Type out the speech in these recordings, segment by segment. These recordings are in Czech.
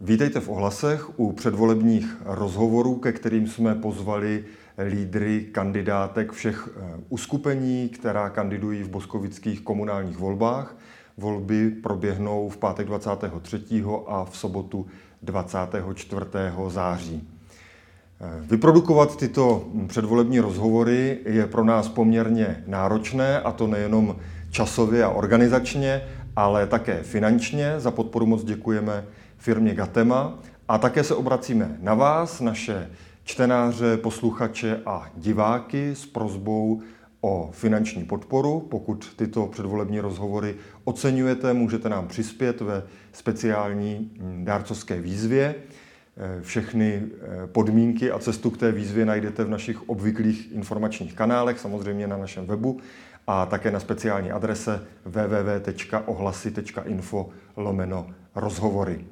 Vítejte v ohlasech u předvolebních rozhovorů, ke kterým jsme pozvali lídry kandidátek všech eh, uskupení, která kandidují v boskovických komunálních volbách. Volby proběhnou v pátek 23. a v sobotu 24. září. Eh, vyprodukovat tyto předvolební rozhovory je pro nás poměrně náročné, a to nejenom časově a organizačně, ale také finančně. Za podporu moc děkujeme firmě Gatema a také se obracíme na vás, naše čtenáře, posluchače a diváky s prozbou o finanční podporu. Pokud tyto předvolební rozhovory oceňujete, můžete nám přispět ve speciální hm, dárcovské výzvě. Eh, všechny eh, podmínky a cestu k té výzvě najdete v našich obvyklých informačních kanálech, samozřejmě na našem webu a také na speciální adrese www.ohlasy.info lomeno rozhovory.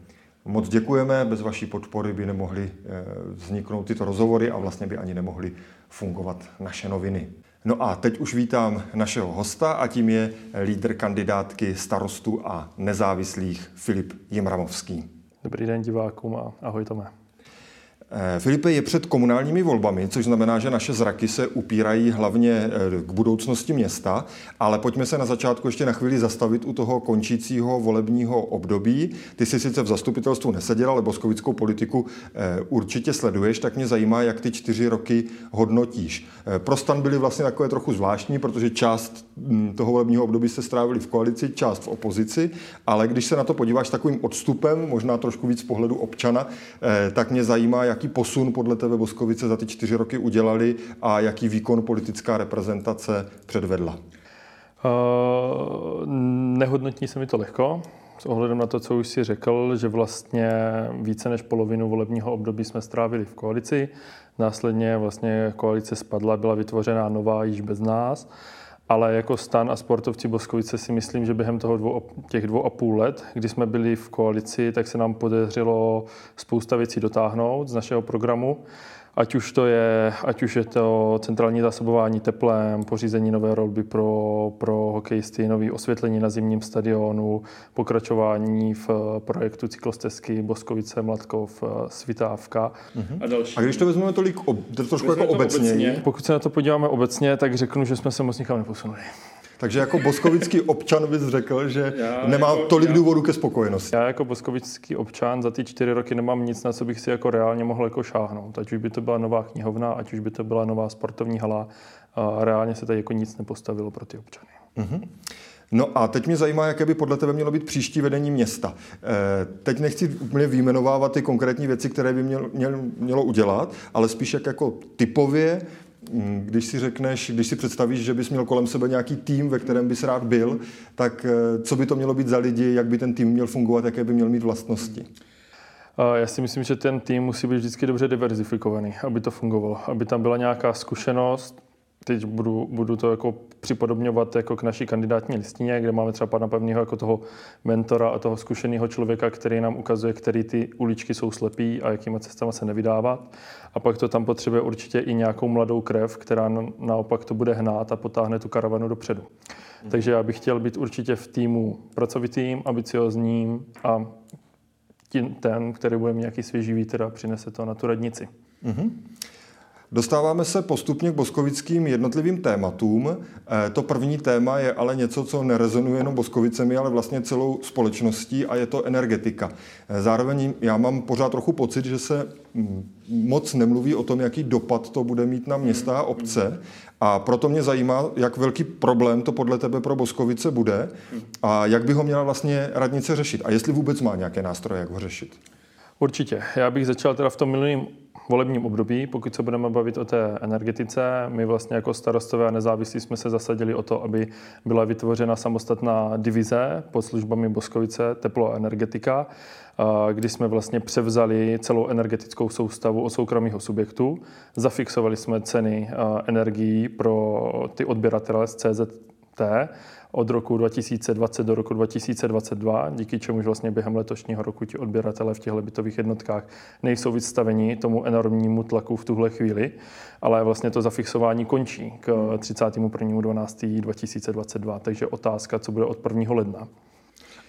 Moc děkujeme, bez vaší podpory by nemohly eh, vzniknout tyto rozhovory a vlastně by ani nemohly fungovat naše noviny. No a teď už vítám našeho hosta a tím je lídr kandidátky starostů a nezávislých Filip Jimramovský. Dobrý den divákům a ahoj Tome. Eh, Filipe, je před komunálními volbami, což znamená, že naše zraky se upírají hlavně eh, k budoucnosti města, ale pojďme se na začátku ještě na chvíli zastavit u toho končícího volebního období. Ty jsi sice v zastupitelstvu neseděl, ale boskovickou politiku eh, určitě sleduješ, tak mě zajímá, jak ty čtyři roky hodnotíš. Pro stan byly vlastně takové trochu zvláštní, protože část hm, toho volebního období se strávili v koalici, část v opozici, ale když se na to podíváš takovým odstupem, možná trošku víc z pohledu občana, tak mě zajímá, jak jaký posun podle tebe Boskovice za ty čtyři roky udělali a jaký výkon politická reprezentace předvedla? Uh, nehodnotí se mi to lehko, s ohledem na to, co už si řekl, že vlastně více než polovinu volebního období jsme strávili v koalici. Následně vlastně koalice spadla, byla vytvořena nová již bez nás. Ale jako stan a sportovci Boskovice si myslím, že během toho dvou, těch dvou a půl let, kdy jsme byli v koalici, tak se nám podařilo spousta věcí dotáhnout z našeho programu. Ať už, to je, ať už je to centrální zásobování teplem, pořízení nové rolby pro, pro hokejisty, nový osvětlení na zimním stadionu, pokračování v projektu cyklostezky Boskovice, Mladkov, Svitávka uh-huh. a další. A když to vezmeme tolik, to trošku jako obecně, obecně, pokud se na to podíváme obecně, tak řeknu, že jsme se moc nikam neposunuli. Takže jako boskovický občan bys řekl, že já nemá jako, tolik já, důvodů ke spokojenosti. Já jako boskovický občan za ty čtyři roky nemám nic, na co bych si jako reálně mohl jako šáhnout. Ať už by to byla nová knihovna, ať už by to byla nová sportovní hala. A reálně se tady jako nic nepostavilo pro ty občany. Uh-huh. No a teď mě zajímá, jaké by podle tebe mělo být příští vedení města. E, teď nechci úplně výjmenovávat ty konkrétní věci, které by mělo, mělo udělat, ale spíš jak jako typově když si řekneš, když si představíš, že bys měl kolem sebe nějaký tým, ve kterém bys rád byl, tak eh, co by to mělo být za lidi, jak by ten tým měl fungovat, jaké by měl mít vlastnosti? Já si myslím, že ten tým musí být vždycky dobře diverzifikovaný, aby to fungovalo. Aby tam byla nějaká zkušenost, teď budu, budu to jako připodobňovat jako k naší kandidátní listině, kde máme třeba pana Pevného jako toho mentora a toho zkušeného člověka, který nám ukazuje, který ty uličky jsou slepý a jakýma cestama se nevydávat. A pak to tam potřebuje určitě i nějakou mladou krev, která naopak to bude hnát a potáhne tu karavanu dopředu. Hmm. Takže já bych chtěl být určitě v týmu pracovitým, ambiciozním a tím, ten, který bude mít nějaký svěží vítr a přinese to na tu radnici. Mm-hmm. Dostáváme se postupně k boskovickým jednotlivým tématům. Eh, to první téma je ale něco, co nerezonuje jenom Boskovicemi, ale vlastně celou společností a je to energetika. Eh, zároveň já mám pořád trochu pocit, že se mm, moc nemluví o tom, jaký dopad to bude mít na města a obce. A proto mě zajímá, jak velký problém to podle tebe pro Boskovice bude a jak by ho měla vlastně radnice řešit. A jestli vůbec má nějaké nástroje, jak ho řešit. Určitě. Já bych začal teda v tom minulém volebním období, pokud se budeme bavit o té energetice, my vlastně jako starostové a nezávislí jsme se zasadili o to, aby byla vytvořena samostatná divize pod službami Boskovice teplo a energetika, kdy jsme vlastně převzali celou energetickou soustavu od soukromého subjektu. Zafixovali jsme ceny energií pro ty odběratele z CZT od roku 2020 do roku 2022, díky čemuž vlastně během letošního roku ti odběratele v těchto bytových jednotkách nejsou vystaveni tomu enormnímu tlaku v tuhle chvíli, ale vlastně to zafixování končí k 31.12.2022, takže otázka, co bude od 1. ledna.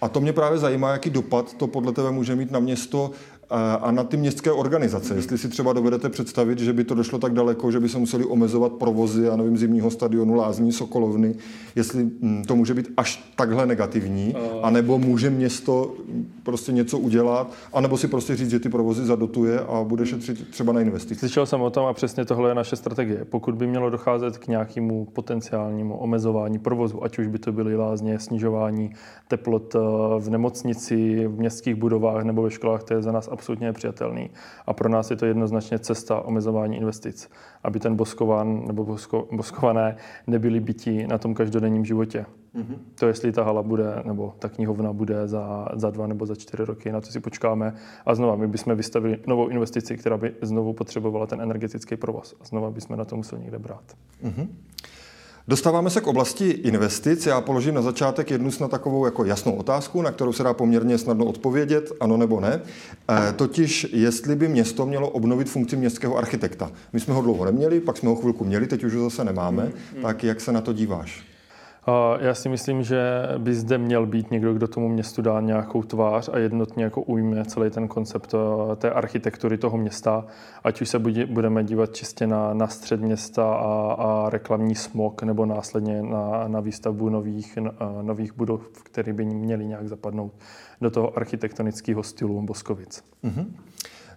A to mě právě zajímá, jaký dopad to podle tebe může mít na město a na ty městské organizace. Jestli si třeba dovedete představit, že by to došlo tak daleko, že by se museli omezovat provozy, a nevím, zimního stadionu Lázní, Sokolovny, jestli hm, to může být až takhle negativní, anebo může město prostě něco udělat, anebo si prostě říct, že ty provozy zadotuje a bude šetřit třeba na investice. Slyšel jsem o tom a přesně tohle je naše strategie. Pokud by mělo docházet k nějakému potenciálnímu omezování provozu, ať už by to byly lázně, snižování teplot eh, v nemocnici, v městských budovách nebo ve školách, to je za nás absolutně nepřijatelný. A pro nás je to jednoznačně cesta omezování investic, aby ten boskovan nebo bosko, boskované nebyli bytí na tom každodenním životě. Mm-hmm. To, jestli ta hala bude, nebo ta knihovna bude za, za dva nebo za čtyři roky, na to si počkáme. A znova, my bychom vystavili novou investici, která by znovu potřebovala ten energetický provoz. A znova bychom na to museli někde brát. Mm-hmm. Dostáváme se k oblasti investic. Já položím na začátek jednu snad takovou jako jasnou otázku, na kterou se dá poměrně snadno odpovědět, ano nebo ne. E, totiž, jestli by město mělo obnovit funkci městského architekta. My jsme ho dlouho neměli, pak jsme ho chvilku měli, teď už ho zase nemáme. Mm, mm. Tak jak se na to díváš? Já si myslím, že by zde měl být někdo, kdo tomu městu dá nějakou tvář a jednotně jako ujme celý ten koncept eh, té architektury toho města, ať už se budeme dívat čistě na, na střed města a, a reklamní smog, nebo následně na, na výstavbu nových, eh, nových budov, které by měly nějak zapadnout do toho architektonického stylu Boskovic. Mm-hmm.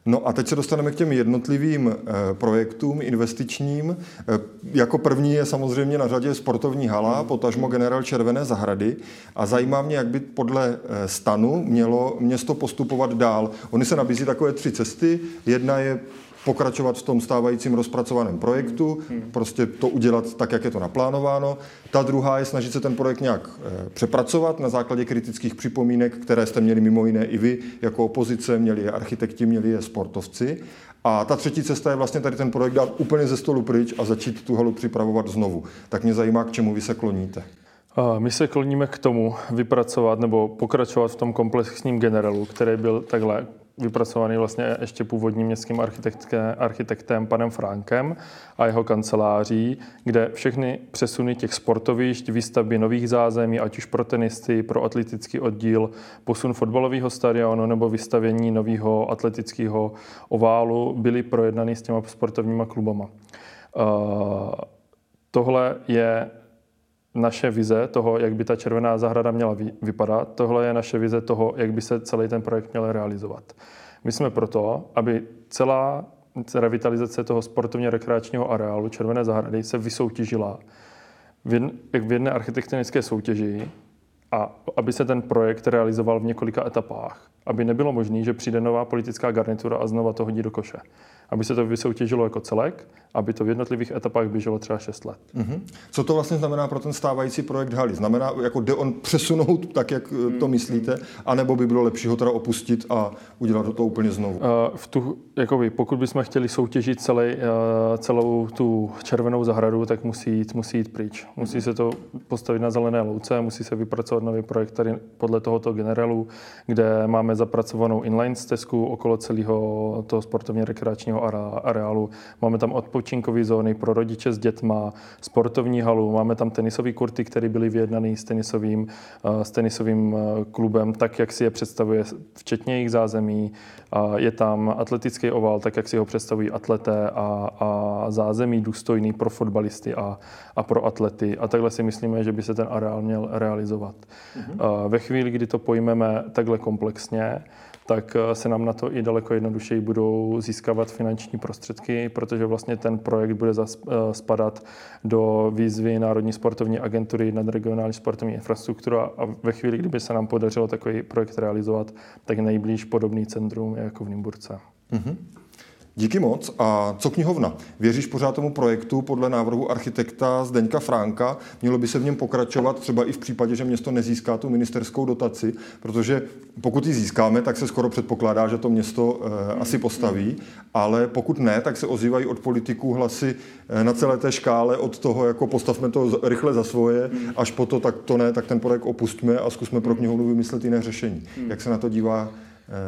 No a teď se dostaneme k těm jednotlivým eh, projektům investičním. Eh, jako první je samozřejmě na řadě sportovní hala, potažmo generál Červené zahrady. A zajímá mě, jak by podle eh, stanu mělo město postupovat dál. Ony se nabízí takové tři cesty. Jedna je pokračovat v tom stávajícím rozpracovaném projektu, prostě to udělat tak, jak je to naplánováno. Ta druhá je snažit se ten projekt nějak eh, přepracovat na základě kritických připomínek, které jste měli mimo jiné i vy jako opozice, měli je architekti, měli je sportovci. A ta třetí cesta je vlastně tady ten projekt dát úplně ze stolu pryč a začít tu halu připravovat znovu. Tak mě zajímá, k čemu vy se kloníte. My se kloníme k tomu vypracovat nebo pokračovat v tom komplexním generálu, který byl takhle vypracovaný vlastně ještě původním městským architektem panem Frankem a jeho kanceláří, kde všechny přesuny těch sportovišť, výstavby nových zázemí, ať už pro tenisty, pro atletický oddíl, posun fotbalového stadionu nebo vystavění nového atletického oválu byly projednány s těma sportovníma klubama. Tohle je naše vize toho, jak by ta červená zahrada měla vypadat. Tohle je naše vize toho, jak by se celý ten projekt měl realizovat. My jsme proto, aby celá revitalizace toho sportovně rekreačního areálu Červené zahrady se vysoutěžila v jedné, architektonické soutěži a aby se ten projekt realizoval v několika etapách. Aby nebylo možné, že přijde nová politická garnitura a znova to hodí do koše aby se to vysoutěžilo jako celek, aby to v jednotlivých etapách běželo třeba 6 let. Mm-hmm. Co to vlastně znamená pro ten stávající projekt Haly? Znamená, jako jde on přesunout tak, jak mm-hmm. to myslíte, anebo by bylo lepší ho teda opustit a udělat to úplně znovu? Uh, v tu, jakoby, pokud bychom chtěli soutěžit celý, uh, celou tu červenou zahradu, tak musí jít, musí jít pryč. Musí mm-hmm. se to postavit na zelené louce, musí se vypracovat nový projekt tady podle tohoto generálu, kde máme zapracovanou inline stezku okolo celého toho sportovně rekreačního areálu. Máme tam odpočinkové zóny pro rodiče s dětma, sportovní halu, máme tam tenisové kurty, které byly vyjednané s tenisovým, eh, s tenisovým eh, klubem, tak, jak si je představuje, včetně jejich zázemí. Je tam atletický oval, tak, jak si ho představují atleté a, a zázemí důstojný pro fotbalisty a, a pro atlety. A takhle si myslíme, že by se ten areál měl realizovat. Mm-hmm. Ve chvíli, kdy to pojmeme takhle komplexně, tak eh, se nám na to i daleko jednodušeji budou získávat finanční prostředky, protože vlastně ten projekt bude eh, spadat do výzvy Národní sportovní agentury nad regionální sportovní infrastruktura a ve chvíli, kdyby se nám podařilo takový projekt realizovat, tak nejblíž podobný centrum je jako v Nymburce. Mm-hmm. Díky moc. A co knihovna? Věříš pořád tomu projektu podle návrhu architekta Zdeňka Fránka? Mělo by se v něm pokračovat třeba i v případě, že město nezíská tu ministerskou dotaci, protože pokud ji získáme, tak se skoro předpokládá, že to město eh, asi postaví, ale pokud ne, tak se ozývají od politiků hlasy eh, na celé té škále od toho, jako postavme to rychle za svoje, až po to, tak to ne, tak ten projekt opustme a zkusme pro knihovnu vymyslet jiné řešení. Jak se na to dívá,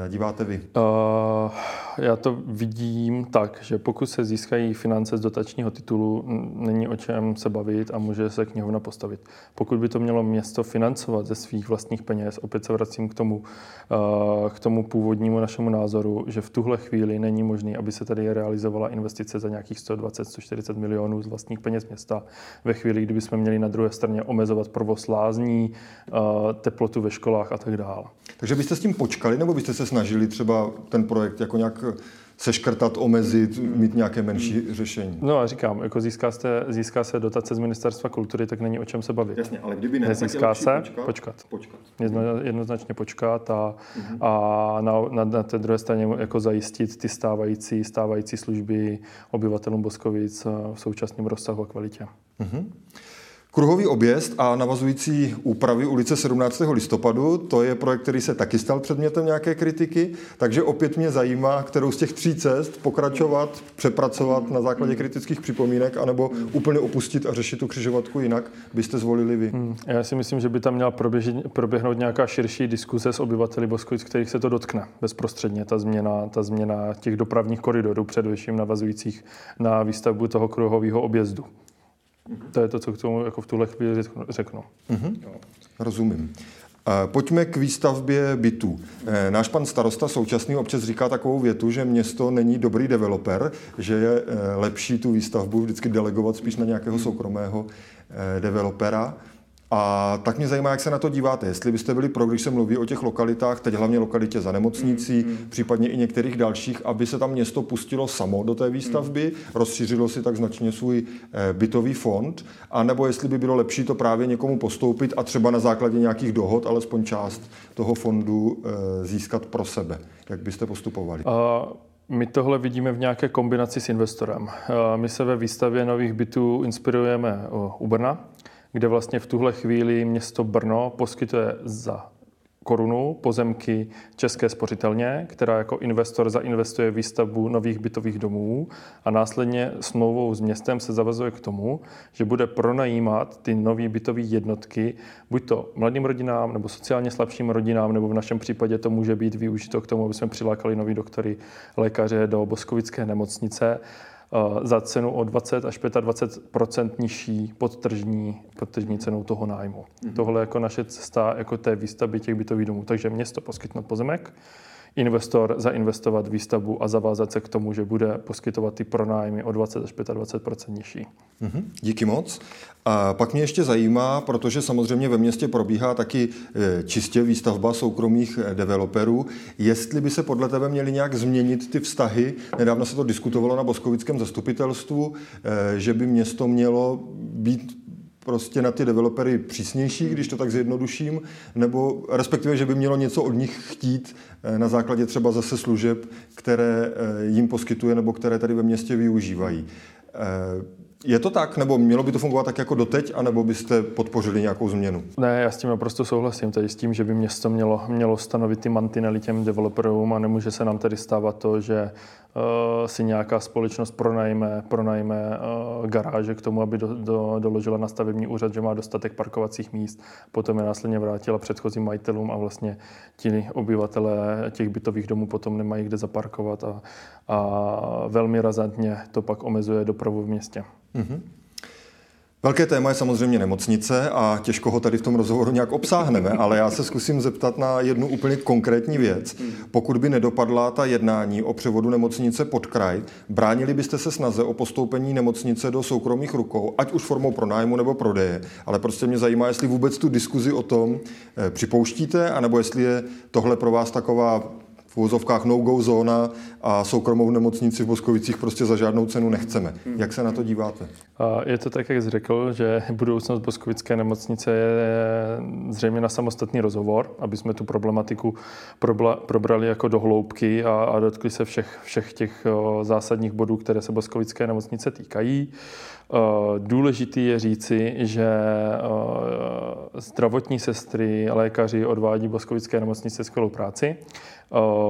díváte vy? Uh... Já to vidím tak, že pokud se získají finance z dotačního titulu, není o čem se bavit a může se knihovna postavit. Pokud by to mělo město financovat ze svých vlastních peněz, opět se vracím k tomu, k tomu původnímu našemu názoru, že v tuhle chvíli není možné, aby se tady realizovala investice za nějakých 120-140 milionů z vlastních peněz města. Ve chvíli, kdyby jsme měli na druhé straně omezovat provoz lázní, teplotu ve školách a tak dále. Takže byste s tím počkali, nebo byste se snažili třeba ten projekt jako nějak seškrtat, omezit, mít nějaké menší řešení. No a říkám, jako získá, se, získá se dotace z Ministerstva kultury, tak není o čem se bavit. Jasně, ale kdyby ne, Nezíská se, počkat. počkat. počkat. Jedno, jednoznačně počkat a, uh-huh. a na, na, na té druhé straně jako zajistit ty stávající, stávající služby obyvatelům Boskovic v současném rozsahu a kvalitě. Uh-huh. Kruhový objezd a navazující úpravy ulice 17. listopadu, to je projekt, který se taky stal předmětem nějaké kritiky, takže opět mě zajímá, kterou z těch tří cest pokračovat, přepracovat na základě kritických připomínek, anebo úplně opustit a řešit tu křižovatku jinak, byste zvolili vy. Hmm. Já si myslím, že by tam měla proběžit, proběhnout nějaká širší diskuse s obyvateli Boskovic, kterých se to dotkne bezprostředně, ta změna, ta změna těch dopravních koridorů, především navazujících na výstavbu toho kruhového objezdu. To je to, co k tomu jako v tuhle chvíli řeknu. Mm-hmm. Rozumím. Pojďme k výstavbě bytů. E, náš pan starosta současný občas říká takovou větu, že město není dobrý developer, že je e, lepší tu výstavbu vždycky delegovat spíš na nějakého soukromého developera. A tak mě zajímá, jak se na to díváte. Jestli byste byli pro, když se mluví o těch lokalitách, teď hlavně lokalitě za nemocnicí, mm, mm. případně i některých dalších, aby se tam město pustilo samo do té výstavby, mm. rozšířilo si tak značně svůj eh, bytový fond, a nebo jestli by bylo lepší to právě někomu postoupit a třeba na základě nějakých dohod, alespoň část toho fondu eh, získat pro sebe. Jak byste postupovali? Uh... My tohle vidíme v nějaké kombinaci s investorem. My se ve výstavě nových bytů inspirujeme u Brna, kde vlastně v tuhle chvíli město Brno poskytuje za korunu pozemky České spořitelně, která jako investor zainvestuje výstavbu nových bytových domů a následně smlouvou s městem se zavazuje k tomu, že bude pronajímat ty nové bytové jednotky buď to mladým rodinám nebo sociálně slabším rodinám, nebo v našem případě to může být využito k tomu, aby jsme přilákali nový doktory, lékaře do Boskovické nemocnice za cenu o 20 až 25% nižší podtržní, podtržní cenou toho nájmu. Mm-hmm. Tohle je jako naše cesta jako té výstavby těch bytových domů. Takže město poskytnout pozemek, investor zainvestovat výstavbu a zavázat se k tomu, že bude poskytovat ty pronájmy o 20 až 25% nižší. Mm-hmm. Díky moc. A pak mě ještě zajímá, protože samozřejmě ve městě probíhá taky e, čistě výstavba soukromých e, developerů, jestli by se podle tebe měly nějak změnit ty vztahy. Nedávno se to diskutovalo na Boskovickém zastupitelstvu, e, že by město mělo být prostě na ty developery přísnější, když to tak zjednoduším, nebo respektive, že by mělo něco od nich chtít eh, na základě třeba zase služeb, které eh, jim poskytuje nebo které tady ve městě využívají. Eh, je to tak, nebo mělo by to fungovat tak jako doteď, anebo byste podpořili nějakou změnu? Ne, já s tím naprosto souhlasím. Tady s tím, že by město mělo, mělo stanovit ty mantinely těm developerům a nemůže se nám tedy stávat to, že si nějaká společnost pronajme, pronajme uh, garáže k tomu, aby do, do, doložila na stavební úřad, že má dostatek parkovacích míst, potom je následně vrátila předchozím majitelům a vlastně ti obyvatelé těch bytových domů potom nemají kde zaparkovat a, a velmi razantně to pak omezuje dopravu v městě. Mm-hmm. Velké téma je samozřejmě nemocnice a těžko ho tady v tom rozhovoru nějak obsáhneme, ale já se zkusím zeptat na jednu úplně konkrétní věc. Pokud by nedopadla ta jednání o převodu nemocnice pod kraj, bránili byste se snaze o postoupení nemocnice do soukromých rukou, ať už formou pronájmu nebo prodeje, ale prostě mě zajímá, jestli vůbec tu diskuzi o tom eh, připouštíte, anebo jestli je tohle pro vás taková v úvozovkách no-go zóna a soukromou nemocnici v Boskovicích prostě za žádnou cenu nechceme. Jak se na to díváte? Je to tak, jak jsi řekl, že budoucnost Boskovické nemocnice je zřejmě na samostatný rozhovor, aby jsme tu problematiku probrali jako do hloubky a, a dotkli se všech, všech těch zásadních bodů, které se Boskovické nemocnice týkají. Důležitý je říci, že zdravotní sestry, lékaři odvádí Boskovické nemocnice skvělou práci.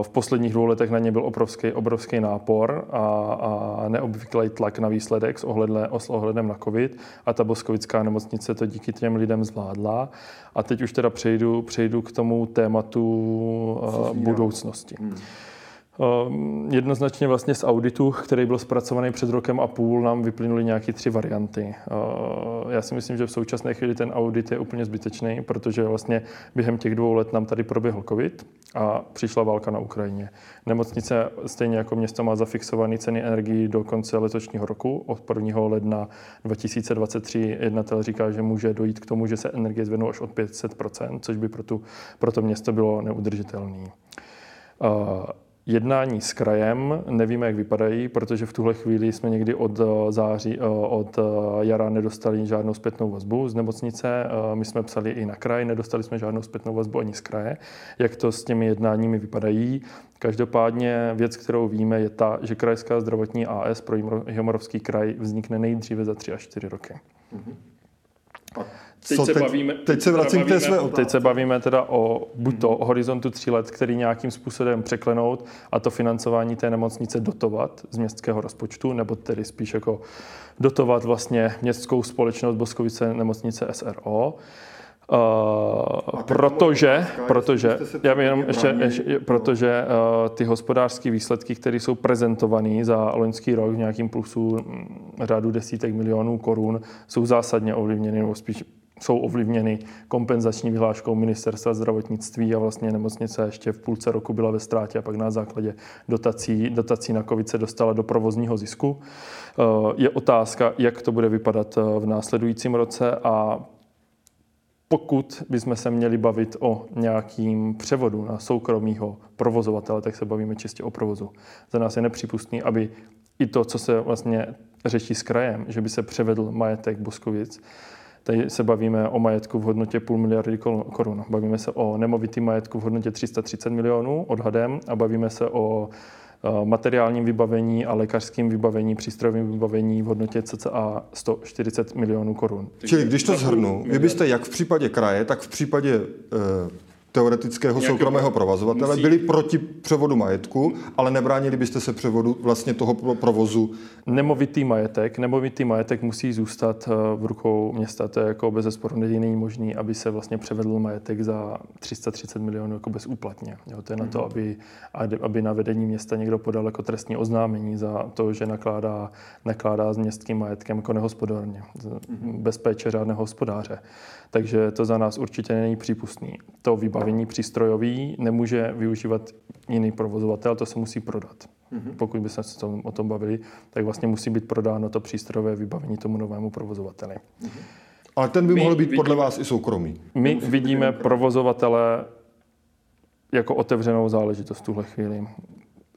V posledních dvou letech na ně byl obrovský, obrovský nápor a, a neobvyklý tlak na výsledek s, ohledle, s ohledem na COVID a ta Boskovická nemocnice to díky těm lidem zvládla. A teď už teda přejdu, přejdu k tomu tématu budoucnosti. Hmm. Ehm, jednoznačně vlastně z auditu, který byl zpracovaný před rokem a půl, nám vyplynuly nějaké tři varianty. Ehm, já si myslím, že v současné chvíli ten audit je úplně zbytečný, protože vlastně během těch dvou let nám tady proběhl covid a přišla válka na Ukrajině. Nemocnice stejně jako město má zafixované ceny energii do konce letošního roku. Od 1. ledna 2023 jednatel říká, že může dojít k tomu, že se energie zvednou až od 500%, což by pro, tu, pro to město bylo neudržitelné. Jednání s krajem, nevíme, jak vypadají, protože v tuhle chvíli jsme někdy od eh, září, eh, od eh, jara nedostali žádnou zpětnou vazbu z nemocnice. My jsme psali i na kraj, nedostali jsme žádnou zpětnou vazbu ani z kraje. Jak to s těmi jednáními vypadají? Každopádně věc, kterou víme, je ta, že Krajská zdravotní AS pro Jihomoravský kraj vznikne nejdříve za 3 až 4 roky. Mm-hmm. Teď Co se teď, bavíme, teď se vracím k té své Teď se bavíme teda o buď to o horizontu tří let, který nějakým způsobem překlenout a to financování té nemocnice dotovat z městského rozpočtu, nebo tedy spíš jako dotovat vlastně městskou společnost Boskovice nemocnice SRO. Uh, protože, protože, já jenom ještě, ještě, protože uh, ty hospodářské výsledky, které jsou prezentované za loňský rok v nějakým plusu mm, řádu desítek milionů korun, jsou zásadně ovlivněny, nebo spíš jsou ovlivněny kompenzační vyhláškou ministerstva zdravotnictví a vlastně nemocnice ještě v půlce roku byla ve ztrátě a pak na základě dotací, dotací na COVID se dostala do provozního zisku. Eh, je otázka, jak to bude vypadat v následujícím roce a pokud bychom se měli bavit o nějakým převodu na soukromého provozovatele, tak se bavíme čistě o provozu. Za nás je nepřípustný, aby i to, co se vlastně řeší s krajem, že by se převedl majetek Boskovic, Tady se bavíme o majetku v hodnotě půl miliardy korun. Bavíme se o nemovitý majetku v hodnotě 330 milionů odhadem a bavíme se o materiálním vybavení a lékařským vybavení, přístrojovým vybavení v hodnotě cca 140 milionů korun. Čili když to zhrnu, vy byste jak v případě kraje, tak v případě eh, teoretického Nějaký soukromého provozovatele, musí... byli proti převodu majetku, ale nebránili byste se převodu vlastně toho provozu. Nemovitý majetek, nemovitý majetek musí zůstat eh, v rukou města. To je jako bez zesporu není možný, aby se vlastně převedl majetek za 330 milionů jako bezúplatně. Jo, to je na to, mhm. aby, aby na vedení města někdo podal jako trestní oznámení za to, že nakládá, nakládá s městským majetkem jako nehospodárně, mhm. bez péče řádného hospodáře. Takže to za nás určitě není přípustný. To vybavení přístrojový nemůže využívat jiný provozovatel, to se musí prodat. Mm-hmm. Pokud by se o tom bavili, tak vlastně musí být prodáno to přístrojové vybavení tomu novému provozovateli. Mm-hmm. Ale ten by my mohl být vidíme, podle vás i soukromý. My vidíme provozovatele jako otevřenou záležitost v tuhle chvíli.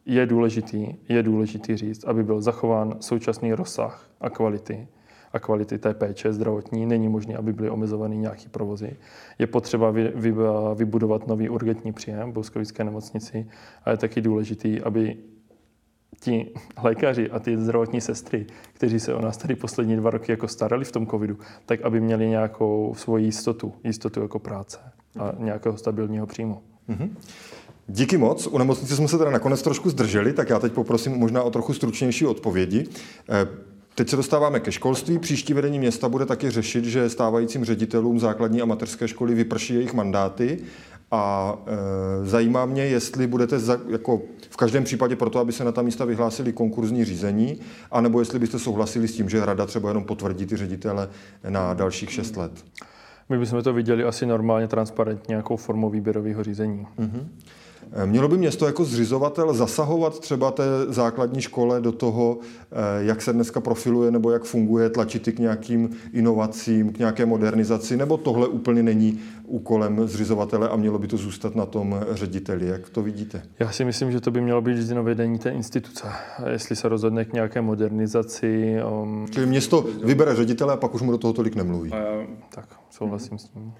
Je důležitý, je důležitý říct, aby byl zachován současný rozsah a kvality a kvality té péče zdravotní. Není možné, aby byly omezovány nějaké provozy. Je potřeba vy, vy, vybudovat nový urgentní příjem v Boskovické nemocnici a je taky důležitý, aby ti lékaři a ty zdravotní sestry, kteří se o nás tady poslední dva roky jako starali v tom covidu, tak aby měli nějakou svoji jistotu, jistotu jako práce a nějakého stabilního příjmu. Mm-hmm. Díky moc. U nemocnice jsme se teda nakonec trošku zdrželi, tak já teď poprosím možná o trochu stručnější odpovědi. Teď se dostáváme ke školství. Příští vedení města bude taky řešit, že stávajícím ředitelům základní a mateřské školy vyprší jejich mandáty. A e, zajímá mě, jestli budete za, jako v každém případě proto, aby se na ta místa vyhlásili konkurzní řízení, anebo jestli byste souhlasili s tím, že rada třeba jenom potvrdí ty ředitele na dalších šest let. My bychom to viděli asi normálně, transparentně, nějakou formou výběrového řízení. Mm-hmm. Mělo by město jako zřizovatel zasahovat třeba té základní škole do toho, eh, jak se dneska profiluje nebo jak funguje, tlačit k nějakým inovacím, k nějaké modernizaci, nebo tohle úplně není úkolem zřizovatele a mělo by to zůstat na tom řediteli. Jak to vidíte? Já si myslím, že to by mělo být vždy na vedení té instituce. Jestli se rozhodne k nějaké modernizaci. Um... Čili město vybere ředitele a pak už mu do toho tolik nemluví. A já, tak, souhlasím s tím.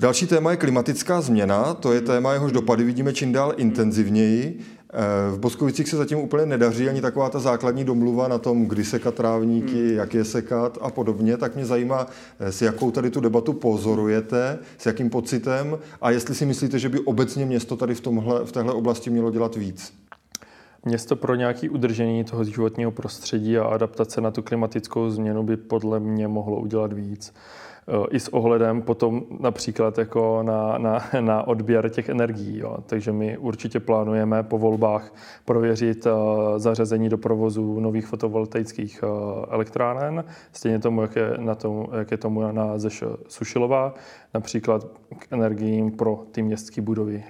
Další téma je klimatická změna. To je téma, jehož dopady vidíme čím dál intenzivněji. Eh, v Boskovicích se zatím úplně nedaří ani taková ta základní domluva na tom, kdy sekat trávníky, hmm. jak je sekat a podobně. Tak mě zajímá, eh, s jakou tady tu debatu pozorujete, s jakým pocitem a jestli si myslíte, že by obecně město tady v, tomhle, v téhle oblasti mělo dělat víc. Město pro nějaké udržení toho životního prostředí a adaptace na tu klimatickou změnu by podle mě mohlo udělat víc. Eh, i s ohledem potom například jako na, na, na odběr těch energií. Jo. Takže my určitě plánujeme po volbách prověřit uh, zařazení do provozu nových fotovoltaických uh, elektráren, stejně tomu, jak je, na tom, jak je tomu na Zeš Sušilová, například k energiím pro ty městské budovy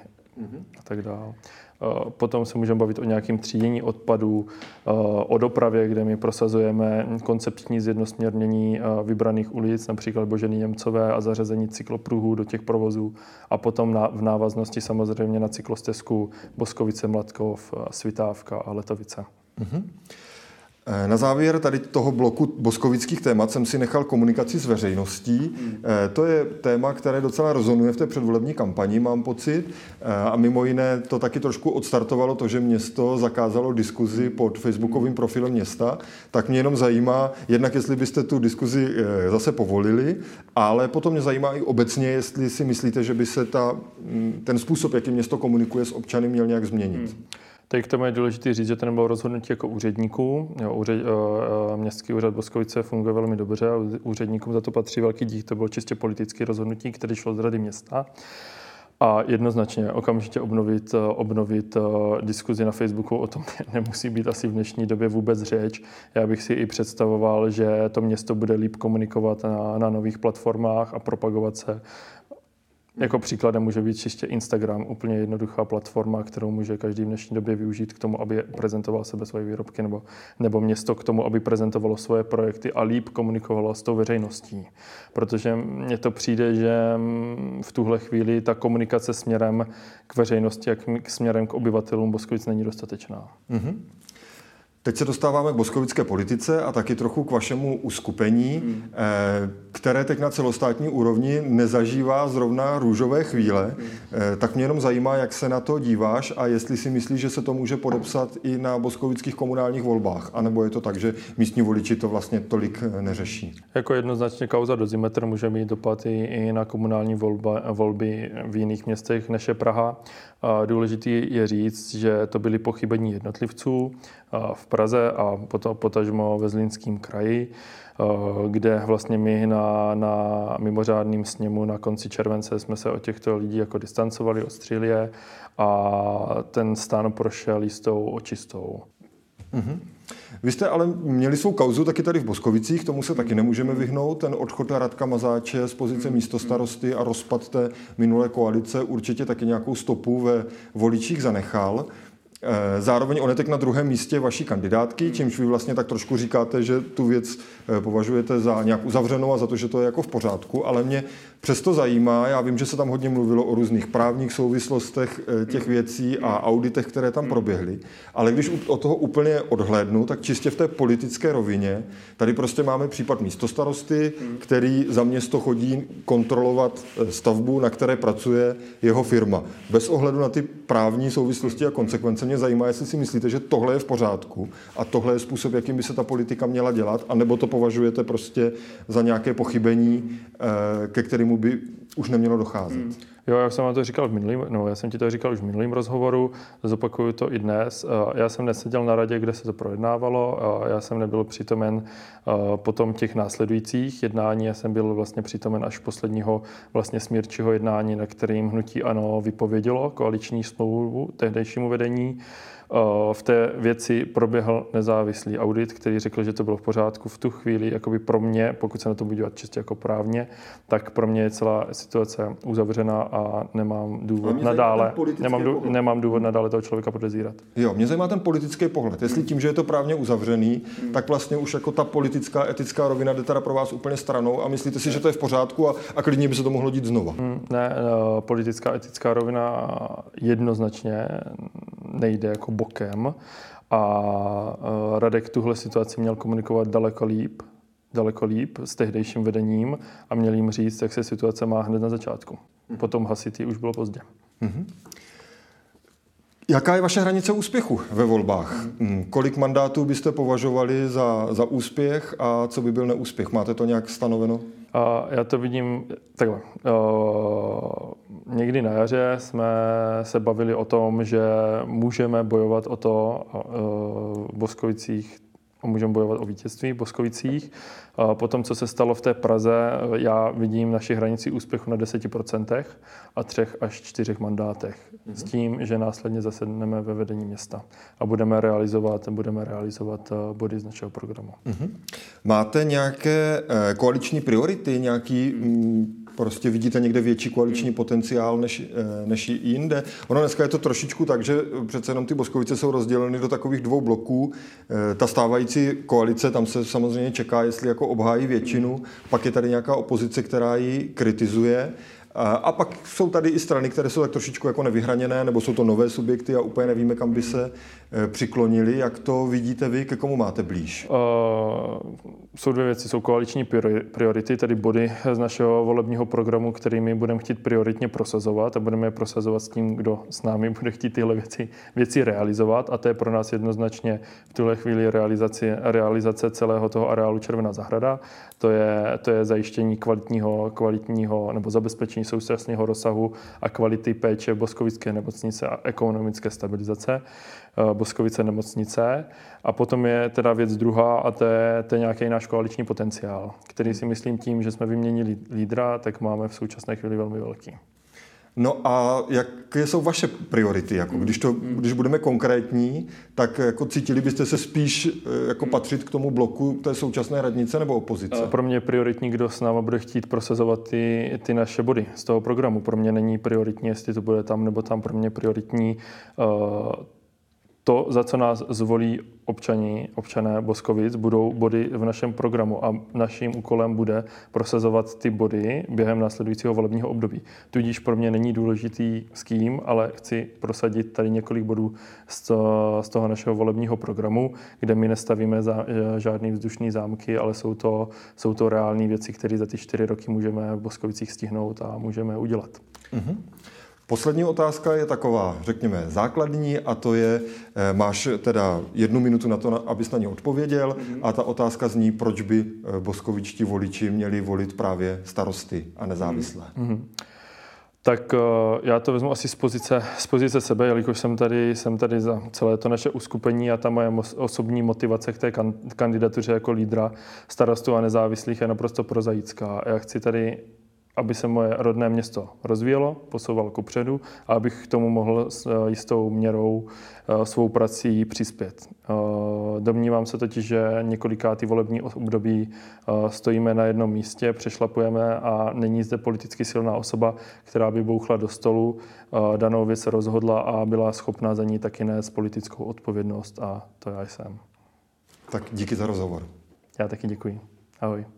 a tak dále. Eh, potom se můžeme bavit o nějakém třídění odpadů, eh, o dopravě, kde my prosazujeme koncepční zjednosměrnění eh, vybraných ulic, například Božený Němcové a zařazení cyklopruhů do těch provozů a potom v návaznosti samozřejmě na cyklostezku Boskovice, Mladkov, Svitávka a Letovice. Mm-hmm. Na závěr tady toho bloku boskovických témat jsem si nechal komunikaci s veřejností. Hmm. To je téma, které docela rezonuje v té předvolební kampani, mám pocit. Eh, a mimo jiné to taky trošku odstartovalo to, že město zakázalo diskuzi pod facebookovým profilem města. Tak mě jenom zajímá, jednak jestli byste tu diskuzi eh, zase povolili, ale potom mě zajímá i obecně, jestli si myslíte, že by se ta, mm, ten způsob, jakým město komunikuje s občany, měl nějak změnit. Hmm. Teď k tomu je důležité říct, že to nebylo rozhodnutí jako úředníků. Jo, úřed, uh, městský úřad Boskovice funguje velmi dobře a úředníkům za to patří velký dík. To bylo čistě politické rozhodnutí, které šlo z rady města. A jednoznačně okamžitě obnovit, obnovit diskuzi na Facebooku o tom nemusí být asi v dnešní době vůbec řeč. Já bych si i představoval, že to město bude líp komunikovat na, na nových platformách a propagovat se jako příkladem může být čistě Instagram, úplně jednoduchá platforma, kterou může každý v dnešní době využít k tomu, aby prezentoval sebe svoje výrobky, nebo, nebo město k tomu, aby prezentovalo svoje projekty a líp komunikovalo s tou veřejností. Protože mně to přijde, že v tuhle chvíli ta komunikace směrem k veřejnosti a k, směrem k obyvatelům Boskovic není dostatečná. Mm-hmm. Teď se dostáváme k boskovické politice a taky trochu k vašemu uskupení, hmm. Eh, které teď na celostátní úrovni nezažívá zrovna růžové chvíle. Hmm. Tak mě jenom zajímá, jak se na to díváš a jestli si myslíš, že se to může podepsat i na boskovických komunálních volbách, anebo je to tak, že místní voliči to vlastně tolik eh, neřeší. Jako jednoznačně kauza dozimetr může mít dopad i na komunální volba, volby v jiných městech než je Praha. Důležitý je říct, že to byly pochybení jednotlivců v Praze a potom potažmo ve Zlínském kraji, kde vlastně my na, na mimořádným sněmu na konci července jsme se od těchto lidí jako distancovali, odstřili je a ten stan prošel jistou očistou. Mm-hmm. Vy jste ale měli svou kauzu taky tady v Boskovicích, tomu se taky nemůžeme vyhnout. Ten odchod Radka Mazáče z pozice místostarosty a rozpad té minulé koalice určitě taky nějakou stopu ve voličích zanechal. Eh, zároveň on je teď na druhém místě vaší kandidátky, čímž vy vlastně tak trošku říkáte, že tu věc eh, považujete za nějak uzavřenou a za to, že to je jako v pořádku, ale mě přesto zajímá, já vím, že se tam hodně mluvilo o různých právních souvislostech eh, těch věcí a auditech, které tam proběhly, ale když od toho úplně odhlédnu, tak čistě v té politické rovině, tady prostě máme případ místostarosty, který za město chodí kontrolovat stavbu, na které pracuje jeho firma. Bez ohledu na ty právní souvislosti a konsekvence mě zajímá, jestli si myslíte, že tohle je v pořádku a tohle je způsob, jakým by se ta politika měla dělat, anebo to považujete prostě za nějaké pochybení, eh, ke kterému by už nemělo docházet. Hmm. Jo, já jsem vám to říkal v minulým, no, já jsem ti to říkal už v minulém rozhovoru, zopakuju to i dnes. Eh, já jsem neseděl na radě, kde se to projednávalo, já jsem nebyl přítomen eh, potom těch následujících jednání, já jsem byl vlastně přítomen až posledního vlastně smírčího jednání, na kterým hnutí ANO vypovědělo koaliční smlouvu tehdejšímu vedení. Eh, v té věci proběhl nezávislý audit, který řekl, že to bylo v pořádku. V tu chvíli, jakoby pro mě, pokud se na to budu dívat čistě jako právně, tak pro mě je celá situace uzavřená a nemám důvod nadále, nemám, dů, nemám důvod nadále toho člověka podezírat. Jo, mě zajímá ten politický pohled. Jestli tím, že je to právně uzavřený, hmm. tak vlastně už jako ta politická, etická rovina jde teda pro vás úplně stranou a myslíte si, že to je v pořádku a, a klidně by se to mohlo dít znova? Hmm, ne, uh, politická, etická rovina jednoznačně nejde jako bokem a e, Radek tuhle situaci měl komunikovat daleko líp, daleko líp s tehdejším vedením a měl jim říct, jak se situace má hned na začátku. Mhm. Potom hasit už bylo pozdě. Mm-hmm. Jaká je vaše hranice úspěchu ve volbách? Mm, kolik mandátů byste považovali za, za úspěch a co by byl neúspěch? Máte to nějak stanoveno? A já to vidím takhle. Někdy na jaře jsme se bavili o tom, že můžeme bojovat o to v Boskovicích můžeme bojovat o vítězství v Boskovicích. Potom, co se stalo v té Praze, já vidím naši hranici úspěchu na 10% a třech až čtyřech mandátech. S tím, že následně zasedneme ve vedení města a budeme realizovat, budeme realizovat eh, body z našeho programu. Mm-hmm. Máte nějaké eh, koaliční priority, nějaký mm, prostě vidíte někde větší koaliční potenciál než, eh, než jinde. Ono dneska je to trošičku tak, že přece jenom ty Boskovice jsou rozděleny do takových dvou bloků. Eh, ta stávající koalice, tam se samozřejmě čeká, jestli jako obhájí většinu, pak je tady nějaká opozice, která ji kritizuje. A pak jsou tady i strany, které jsou tak trošičku jako nevyhraněné, nebo jsou to nové subjekty a úplně nevíme, kam by se eh, přiklonili. Jak to vidíte vy, ke komu máte blíž? Uh, jsou dvě věci. Jsou koaliční priority, tedy body z našeho volebního programu, kterými budeme chtít prioritně prosazovat a budeme je prosazovat s tím, kdo s námi bude chtít tyhle věci, věci realizovat. A to je pro nás jednoznačně v tuhle chvíli realizace, realizace celého toho areálu Červená zahrada. To je, to je zajištění kvalitního, kvalitního nebo zabezpečení současného rozsahu a kvality péče Boskovické nemocnice a ekonomické stabilizace eh, Boskovice nemocnice. A potom je teda věc druhá a to je, to je nějaký náš koaliční potenciál, který si myslím tím, že jsme vyměnili lídra, tak máme v současné chvíli velmi velký. No a jaké jsou vaše priority? Jako když, to, když budeme konkrétní, tak jako cítili byste se spíš eh, jako patřit k tomu bloku té současné radnice nebo opozice? Pro mě je prioritní, kdo s náma bude chtít prosazovat ty, ty naše body z toho programu. Pro mě není prioritní, jestli to bude tam nebo tam. Pro mě prioritní uh, to, za co nás zvolí občani, občané Boskovic, budou body v našem programu a naším úkolem bude prosazovat ty body během následujícího volebního období. Tudíž pro mě není důležitý s kým, ale chci prosadit tady několik bodů z, toho našeho volebního programu, kde my nestavíme za, žádný vzdušný zámky, ale jsou to, jsou to reální věci, které za ty čtyři roky můžeme v Boskovicích stihnout a můžeme udělat. Mm-hmm. Poslední otázka je taková, řekněme, základní a to je, eh, máš teda jednu minutu na to, abys na ně odpověděl mm-hmm. a ta otázka zní, proč by eh, boskovičtí voliči měli volit právě starosty a nezávislé. Mm-hmm. Tak uh, já to vezmu asi z pozice, z pozice sebe, jelikož jsem tady, jsem tady za celé to naše uskupení a ta moje osobní motivace k té kan- kandidatuře jako lídra starostů a nezávislých je naprosto prozaická. Já chci tady aby se moje rodné město rozvíjelo, posouvalo ku předu a abych k tomu mohl s eh, jistou měrou eh, svou prací přispět. Eh, domnívám se totiž, že několikátý volební období stojíme na jednom místě, přešlapujeme a není zde politicky silná osoba, která by bouchla do stolu, danou věc rozhodla a byla schopná za ní taky nést politickou odpovědnost a to já jsem. Tak díky za rozhovor. Já taky děkuji. Ahoj.